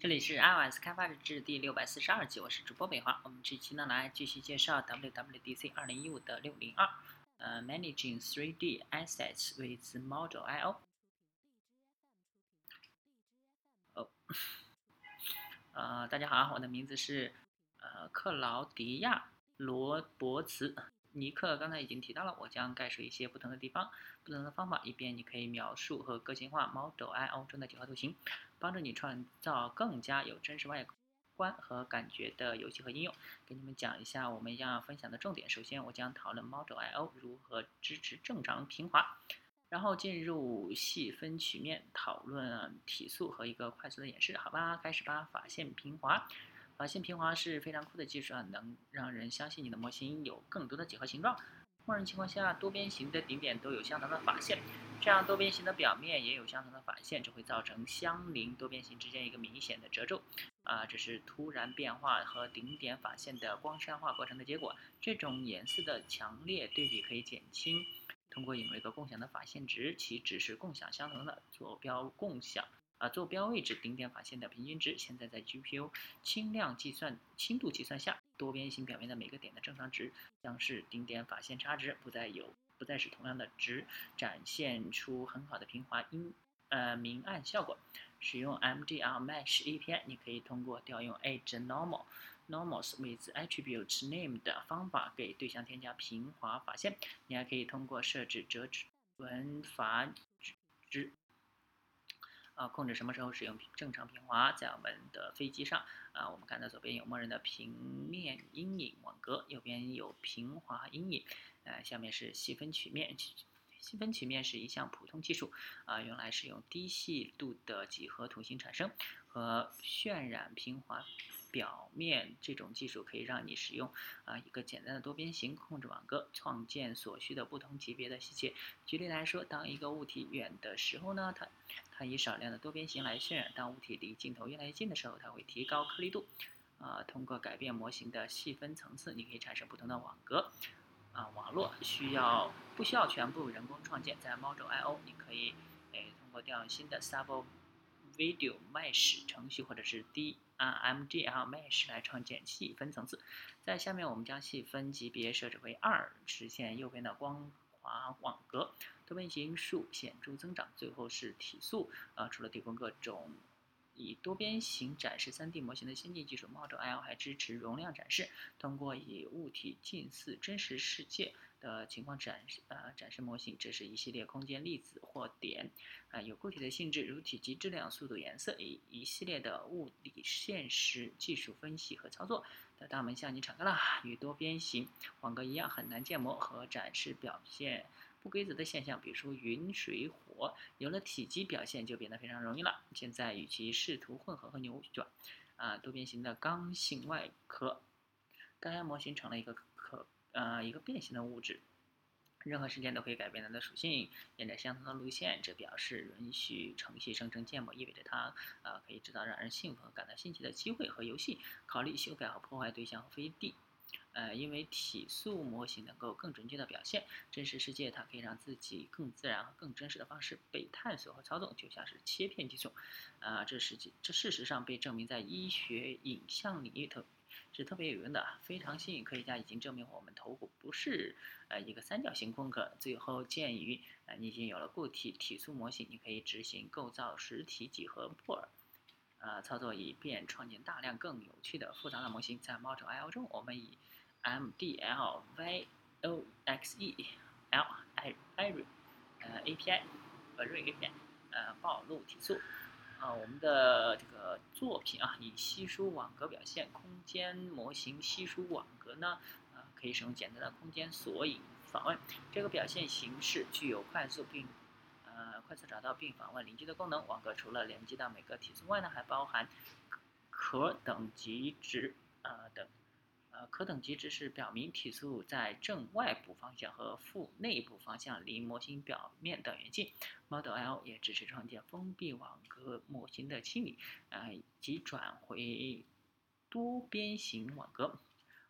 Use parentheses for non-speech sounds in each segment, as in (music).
这里是 iOS 开发日志第六百四十二期，我是主播北华。我们这期呢来继续介绍 WWDC 二零一五的六零二，呃，Managing 3D Assets with Model I/O。哦，呃，大家好，我的名字是呃克劳迪亚罗伯茨。尼克刚才已经提到了，我将概述一些不同的地方、不同的方法，以便你可以描述和个性化 Model I/O 中的几何图形，帮助你创造更加有真实外观和感觉的游戏和应用。给你们讲一下我们要分享的重点。首先，我将讨论 Model I/O 如何支持正常平滑，然后进入细分曲面讨论体速和一个快速的演示。好吧，开始吧，法线平滑。法线平滑是非常酷的技术啊，能让人相信你的模型有更多的几何形状。默认情况下，多边形的顶点都有相同的法线，这样多边形的表面也有相同的法线，这会造成相邻多边形之间一个明显的褶皱。啊，这是突然变化和顶点法线的光栅化过程的结果。这种颜色的强烈对比可以减轻。通过引入一个共享的法线值，其值是共享相同的坐标共享。啊，坐标位置顶点法线的平均值，现在在 GPU 轻量计算、轻度计算下，多边形表面的每个点的正常值将是顶点法线差值，不再有，不再是同样的值，展现出很好的平滑阴呃明暗效果。使用 MDL Mesh API，你可以通过调用 Edge Normal Normals with Attribute Name 的方法给对象添加平滑法线。你还可以通过设置折纹法值。啊，控制什么时候使用正常平滑，在我们的飞机上啊，我们看到左边有默认的平面阴影网格，右边有平滑阴影，呃，下面是细分曲面。细分曲面是一项普通技术啊，用来使用低细度的几何图形产生和渲染平滑。表面这种技术可以让你使用啊一个简单的多边形控制网格，创建所需的不同级别的细节。举例来说，当一个物体远的时候呢，它它以少量的多边形来渲染；当物体离镜头越来越近的时候，它会提高颗粒度。啊，通过改变模型的细分层次，你可以产生不同的网格。啊，网络需要不需要全部人工创建？在 Model I/O，你可以诶通过调用新的 Sub Video Mesh 程序或者是 D。按 MGL Mesh 来创建细分层次，在下面我们将细分级别设置为二，实现右边的光滑网格，多边形数显著增长。最后是体速，啊，除了提供各种以多边形展示 3D 模型的先进技术，Model L 还支持容量展示，通过以物体近似真实世界。的情况展示呃展示模型，这是一系列空间粒子或点啊有固体的性质，如体积、质量、速度、颜色，以一系列的物理现实技术分析和操作的大门向你敞开了。与多边形网格一样，很难建模和展示表现不规则的现象，比如说云、水、火。有了体积表现，就变得非常容易了。现在与其试图混合和扭转啊多边形的刚性外壳，该模型成了一个可。呃，一个变形的物质，任何时间都可以改变它的属性，沿着相同的路线。这表示允许程序生成建模，意味着它呃可以制造让人兴奋和感到新奇的机会和游戏。考虑修改和破坏对象和飞地。呃，因为体速模型能够更准确的表现真实世界，它可以让自己更自然和更真实的方式被探索和操纵，就像是切片技术。啊，这实际这事实上被证明在医学影像领域头。是特别有用的，非常幸运，科学家已经证明我们头骨不是呃一个三角形空壳。最后，鉴于呃你已经有了固体体素模型，你可以执行构造实体几何布尔，呃操作，以便创建大量更有趣的复杂的模型。在 Model I/O 中，我们以 MDL VOXE L I Array 呃 API Array API 呃暴露体素。啊，我们的这个作品啊，以稀疏网格表现空间模型。稀疏网格呢，啊，可以使用简单的空间索引访问。这个表现形式具有快速并，呃，快速找到并访问邻居的功能。网格除了连接到每个体之外呢，还包含可等级值啊等。呃，可等级值是表明体速在正外部方向和负内部方向离模型表面等远近。Model L 也支持创建封闭网格模型的清理，呃，及转回多边形网格。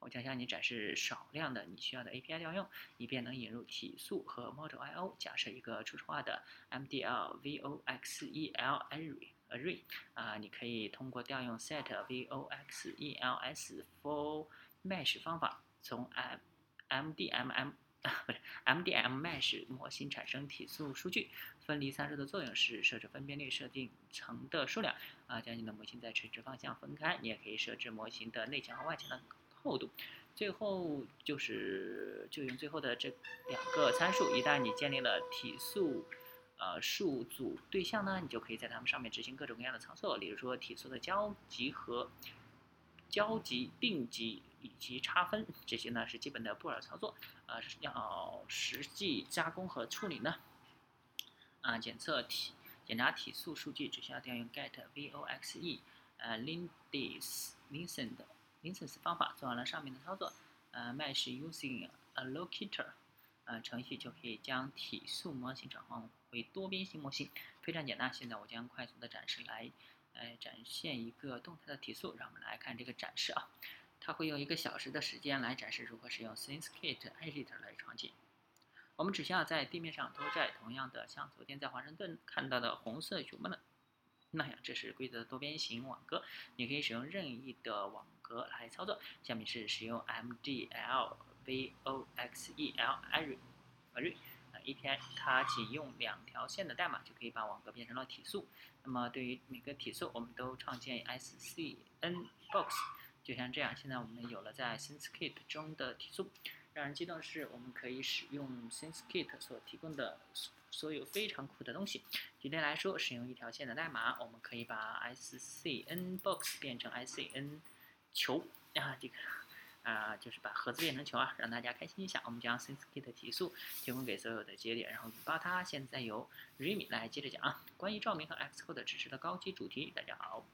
我将向你展示少量的你需要的 API 调用，以便能引入体速和 Model I/O。假设一个初始化的 MDL VOXEL Array array 啊，你可以通过调用 set voxels for mesh 方法，从 m mdmm (laughs) 不是 mdm mesh 模型产生体素数据。分离参数的作用是设置分辨率设定层的数量啊，将你的模型在垂直方向分开。你也可以设置模型的内墙和外墙的厚度。最后就是就用最后的这两个参数。一旦你建立了体素呃数组对象呢，你就可以在它们上面执行各种各样的操作，例如说体素的交集和交集并集以及差分，这些呢是基本的布尔操作。呃，要实际加工和处理呢？啊，检测体检查体素数据只需要调用 get voxe 呃 lindes listened listened 方法，做完了上面的操作，呃，mesh using allocator，呃，程序就可以将体素模型转换为多边形模型，非常简单。现在我将快速的展示来，呃，展现一个动态的体素，让我们来看这个展示啊，它会用一个小时的时间来展示如何使用 SceneSkit Editor 来创建。我们只需要在地面上拖拽同样的，像昨天在华盛顿看到的红色熊猫的那样，这是规则的多边形网格。你可以使用任意的网格来操作。下面是使用 MDLVOXEL Array API，它仅用两条线的代码就可以把网格变成了体素。那么对于每个体素，我们都创建 SCN box，就像这样。现在我们有了在 SenseKit 中的提速。让人激动的是，我们可以使用 SenseKit 所提供的所有非常酷的东西。举例来说，使用一条线的代码，我们可以把 SCNBox 变成 SCN 球啊，这个啊就是把盒子变成球啊，让大家开心一下。我们将 SenseKit 提速提供给所有的节点，然后引爆它。现在由 Remy 来接着讲啊，关于照明和 Xcode 支持的高级主题。大家好。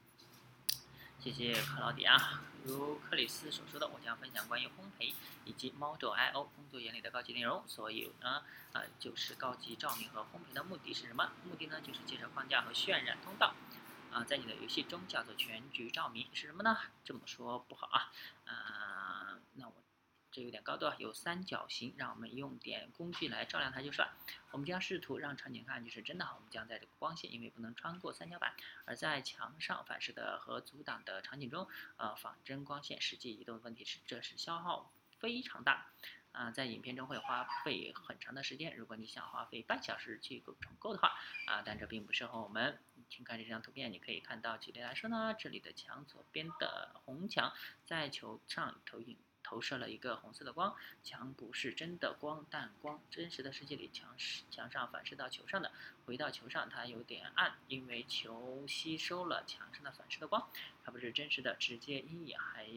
谢谢克劳迪啊。如克里斯所说的，我将分享关于烘焙以及 Model I/O 工作原理的高级内容。所以呢，呃，就是高级照明和烘焙的目的是什么？目的呢，就是介绍框架和渲染通道。啊，在你的游戏中叫做全局照明是什么呢？这么说不好啊。啊，这有点高度啊，有三角形，让我们用点工具来照亮它就算。我们将试图让场景看上去是真的。我们将在这个光线因为不能穿过三角板，而在墙上反射的和阻挡的场景中，呃，仿真光线实际移动的问题是，这是消耗非常大，啊，在影片中会花费很长的时间。如果你想花费半小时去重构的话，啊，但这并不适合我们。请看这张图片，你可以看到，举例来说呢，这里的墙左边的红墙在球上投影。投射了一个红色的光，墙不是真的光，但光真实的世界里，墙是墙上反射到球上的，回到球上它有点暗，因为球吸收了墙上的反射的光，它不是真实的直接阴影，还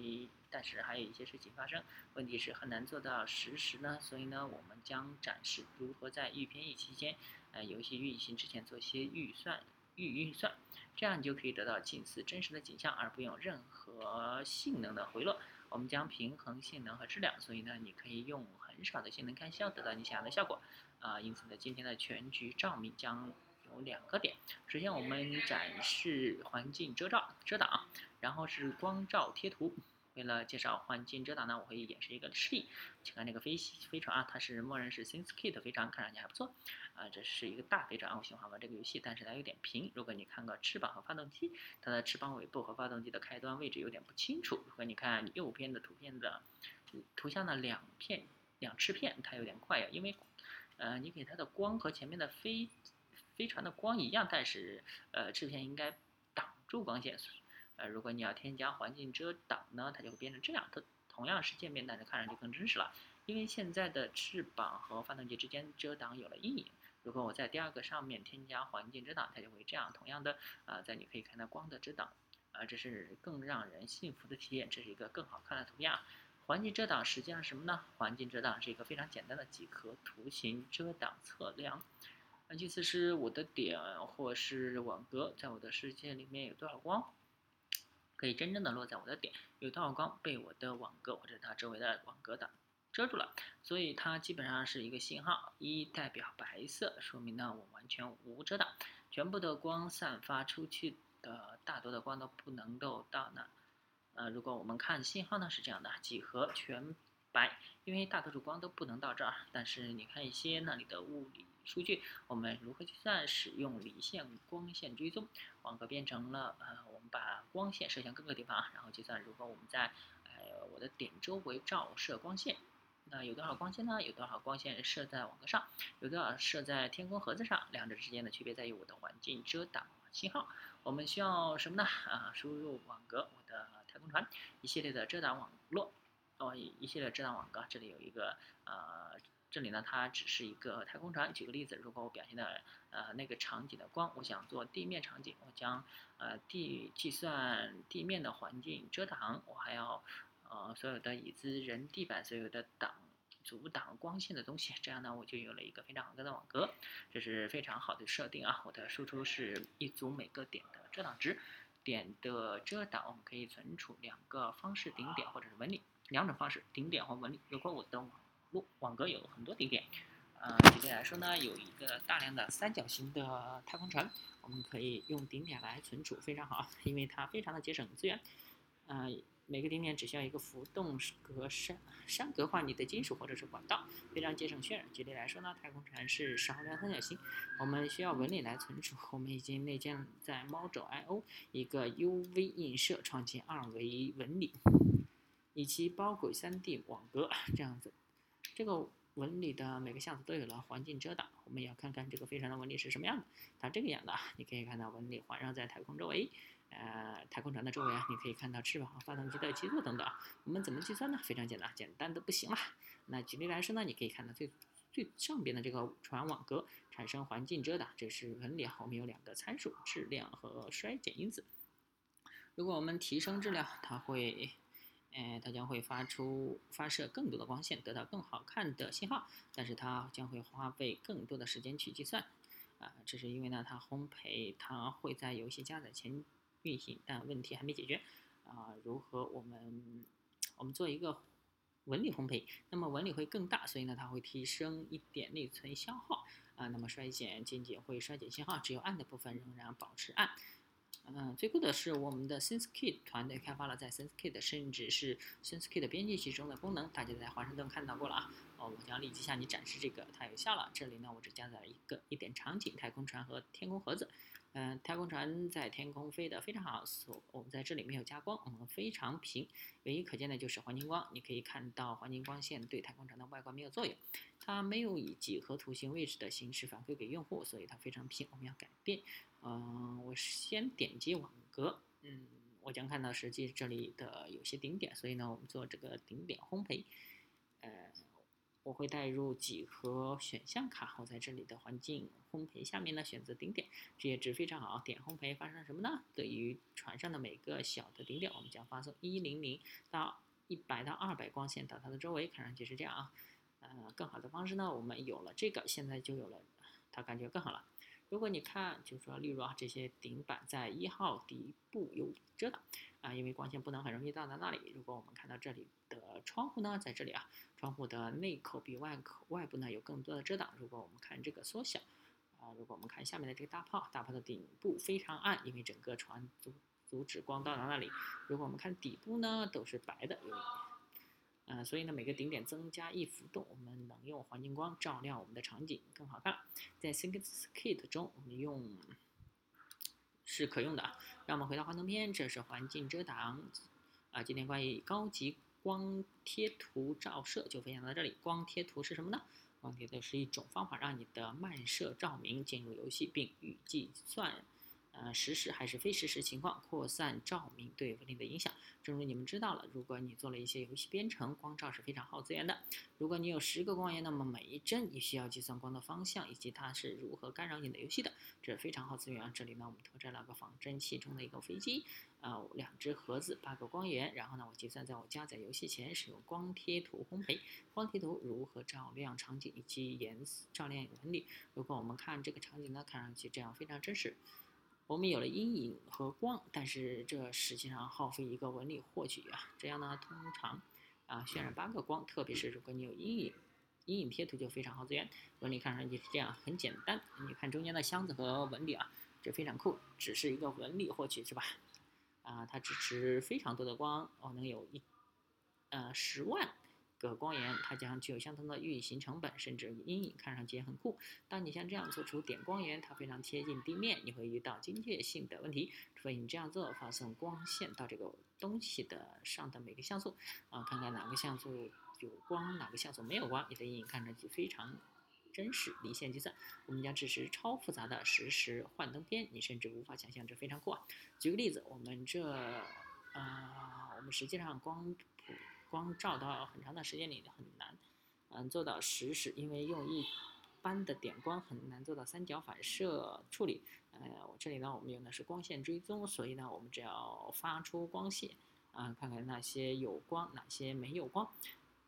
但是还有一些事情发生，问题是很难做到实时呢，所以呢，我们将展示如何在预编译期间，呃，游戏运行之前做些预算预运算，这样你就可以得到近似真实的景象，而不用任何性能的回落。我们将平衡性能和质量，所以呢，你可以用很少的性能开销得到你想要的效果。啊，因此呢，今天的全局照明将有两个点。首先，我们展示环境遮罩遮挡，然后是光照贴图。为了介绍环境遮挡呢，我会演示一个示例。请看这个飞飞船啊，它是默认是 SceneSkit 飞船，看上去还不错。啊，这是一个大飞船，我喜欢玩这个游戏，但是它有点平。如果你看个翅膀和发动机，它的翅膀尾部和发动机的开端位置有点不清楚。如果你看右边的图片的图像的两片两翅片，它有点快呀，因为呃，你给它的光和前面的飞飞船的光一样，但是呃，翅片应该挡住光线。呃，如果你要添加环境遮挡呢，它就会变成这样。它同样是渐变，但是看上去更真实了，因为现在的翅膀和发动机之间遮挡有了阴影。如果我在第二个上面添加环境遮挡，它就会这样。同样的，啊，在你可以看到光的遮挡，啊，这是更让人信服的体验。这是一个更好看的图片。环境遮挡实际上什么呢？环境遮挡是一个非常简单的几何图形遮挡测量。意思是我的点或是网格在我的世界里面有多少光。可以真正的落在我的点，有道光被我的网格或者它周围的网格挡遮住了，所以它基本上是一个信号，一代表白色，说明呢我完全无遮挡，全部的光散发出去的大多的光都不能够到那。呃，如果我们看信号呢是这样的，几何全白，因为大多数光都不能到这儿，但是你看一些那里的物理数据，我们如何计算使用离线光线追踪网格变成了呃，我们把光线射向各个地方，然后计算如果我们在呃我的点周围照射光线，那有多少光线呢？有多少光线射在网格上？有多少射在天空盒子上？两者之间的区别在于我的环境遮挡信号。我们需要什么呢？啊，输入网格，我的太空船，一系列的遮挡网络，哦，一系列遮挡网格，这里有一个呃。这里呢，它只是一个太空船。举个例子，如果我表现的呃那个场景的光，我想做地面场景，我将呃地计算地面的环境遮挡，我还要呃所有的椅子、人、地板所有的挡阻挡光线的东西，这样呢我就有了一个非常好的网格，这是非常好的设定啊。我的输出是一组每个点的遮挡值，点的遮挡我们可以存储两个方式：顶点或者是纹理，两种方式，顶点或纹理。如果我的网格有很多顶点，呃，举例来说呢，有一个大量的三角形的太空船，我们可以用顶点来存储，非常好，因为它非常的节省资源。呃，每个顶点只需要一个浮动格栅栅格化你的金属或者是管道，非常节省渲染。举例来说呢，太空船是少量三角形，我们需要纹理来存储，我们已经内建在猫轴 I/O 一个 UV 映射，创建二维纹理，以及包轨 3D 网格这样子。这个纹理的每个像素都有了环境遮挡，我们也要看看这个飞船的纹理是什么样的。它这个样的，你可以看到纹理环绕在太空周围，呃，太空船的周围啊，你可以看到翅膀发动机的基座等等。我们怎么计算呢？非常简单，简单的不行了。那举例来说呢，你可以看到最最上边的这个船网格产生环境遮挡，这是纹理。我们有两个参数：质量和衰减因子。如果我们提升质量，它会。哎，它将会发出发射更多的光线，得到更好看的信号，但是它将会花费更多的时间去计算，啊，这是因为呢，它烘焙它会在游戏加载前运行，但问题还没解决，啊，如何我们我们做一个纹理烘焙，那么纹理会更大，所以呢，它会提升一点内存消耗，啊，那么衰减仅仅会衰减信号，只有暗的部分仍然保持暗。嗯，最酷的是我们的 SenseKit 团队开发了在 SenseKit 甚至是 SenseKit 编辑器中的功能，大家在华盛顿看到过了啊。我将立即向你展示这个，它有效了。这里呢，我只加载了一个一点场景：太空船和天空盒子。嗯，太空船在天空飞得非常好，所我们在这里没有加光，我们非常平，唯一可见的就是环境光。你可以看到环境光线对太空船的外观没有作用，它没有以几何图形位置的形式反馈给用户，所以它非常平。我们要改变。嗯，我先点击网格，嗯，我将看到实际这里的有些顶点，所以呢，我们做这个顶点烘焙。呃，我会带入几何选项卡，我在这里的环境。烘焙下面呢，选择顶点，这些值非常好。点烘焙发生什么呢？对于船上的每个小的顶点，我们将发送一零零到一百到二百光线到它的周围。看上去是这样啊。呃，更好的方式呢，我们有了这个，现在就有了，它感觉更好了。如果你看，就是说，例如啊，这些顶板在一号底部有遮挡啊，因为光线不能很容易到达那里。如果我们看到这里的窗户呢，在这里啊，窗户的内口比外口外部呢有更多的遮挡。如果我们看这个缩小。啊，如果我们看下面的这个大炮，大炮的顶部非常暗，因为整个船阻阻止光到达那里。如果我们看底部呢，都是白的，因为，呃，所以呢，每个顶点增加一浮动，我们能用环境光照亮我们的场景更好看。在 thinkkit 中，我们用是可用的。让我们回到幻灯片，这是环境遮挡。啊，今天关于高级光贴图照射就分享到这里。光贴图是什么呢？光贴图是一种方法，让你的漫射照明进入游戏，并预计算。呃，实时还是非实时情况扩散照明对纹理的影响。正如你们知道了，如果你做了一些游戏编程，光照是非常耗资源的。如果你有十个光源，那么每一帧你需要计算光的方向以及它是如何干扰你的游戏的，这是非常耗资源啊。这里呢，我们拖摘了个仿真器中的一个飞机，呃，两只盒子，八个光源。然后呢，我计算在我加载游戏前使用光贴图烘焙，光贴图如何照亮场景以及颜色照亮纹理。如果我们看这个场景呢，看上去这样非常真实。我们有了阴影和光，但是这实际上耗费一个纹理获取啊。这样呢，通常啊渲染八个光，特别是如果你有阴影，阴影贴图就非常耗资源。纹理看上去是这样，很简单。你看中间的箱子和纹理啊，这非常酷，只是一个纹理获取是吧？啊，它支持非常多的光，哦，能有一呃十万个光源，它将具有相同的运行成本，甚至阴影看上去也很酷。当你像这样做出点光源，它非常贴近地面，你会遇到精确性的问题。除非你这样做，发送光线到这个东西的上的每个像素，啊，看看哪个像素有光，哪个像素没有光，你的阴影看上去非常真实。离线计算，我们将支持超复杂的实时幻灯片，你甚至无法想象，这非常酷啊！举个例子，我们这，呃，我们实际上光谱。光照到很长的时间里很难，嗯，做到实时，因为用一般的点光很难做到三角反射处理。呃，我这里呢，我们用的是光线追踪，所以呢，我们只要发出光线，啊，看看那些有光，哪些没有光。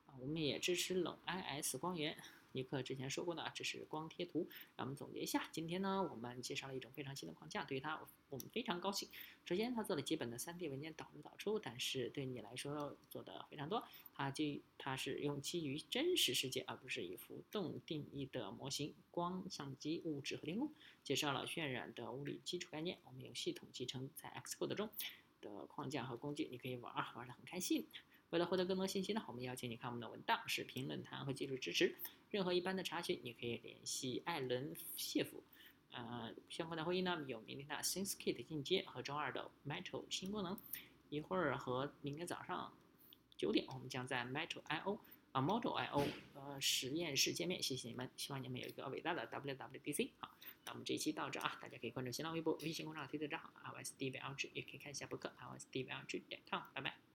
啊，我们也支持冷 IS 光源。尼克之前说过呢，这是光贴图。让我们总结一下，今天呢，我们介绍了一种非常新的框架，对于它，我们非常高兴。首先，它做了基本的 3D 文件导入导出，但是对你来说做的非常多。它基它是用基于真实世界，而不是以浮动定义的模型、光、相机、物质和天空，介绍了渲染的物理基础概念。我们用系统集成在 Xcode 中的框架和工具，你可以玩玩的很开心。为了获得更多信息呢，我们邀请你看我们的文档、视频、论坛和技术支持。任何一般的查询，你可以联系艾伦谢夫。呃，相关的会议呢，有明天的 SenseKit 进阶和周二的 Metal 新功能。一会儿和明天早上九点，我们将在 Metal I/O 啊 Model I/O 呃实验室见面。谢谢你们，希望你们有一个伟大的 WWDC。好，那我们这一期到这啊，大家可以关注新浪微博、微信公众号、推特账号 LSDVLG，也可以看一下博客 LSDVLG 点 com。拜拜。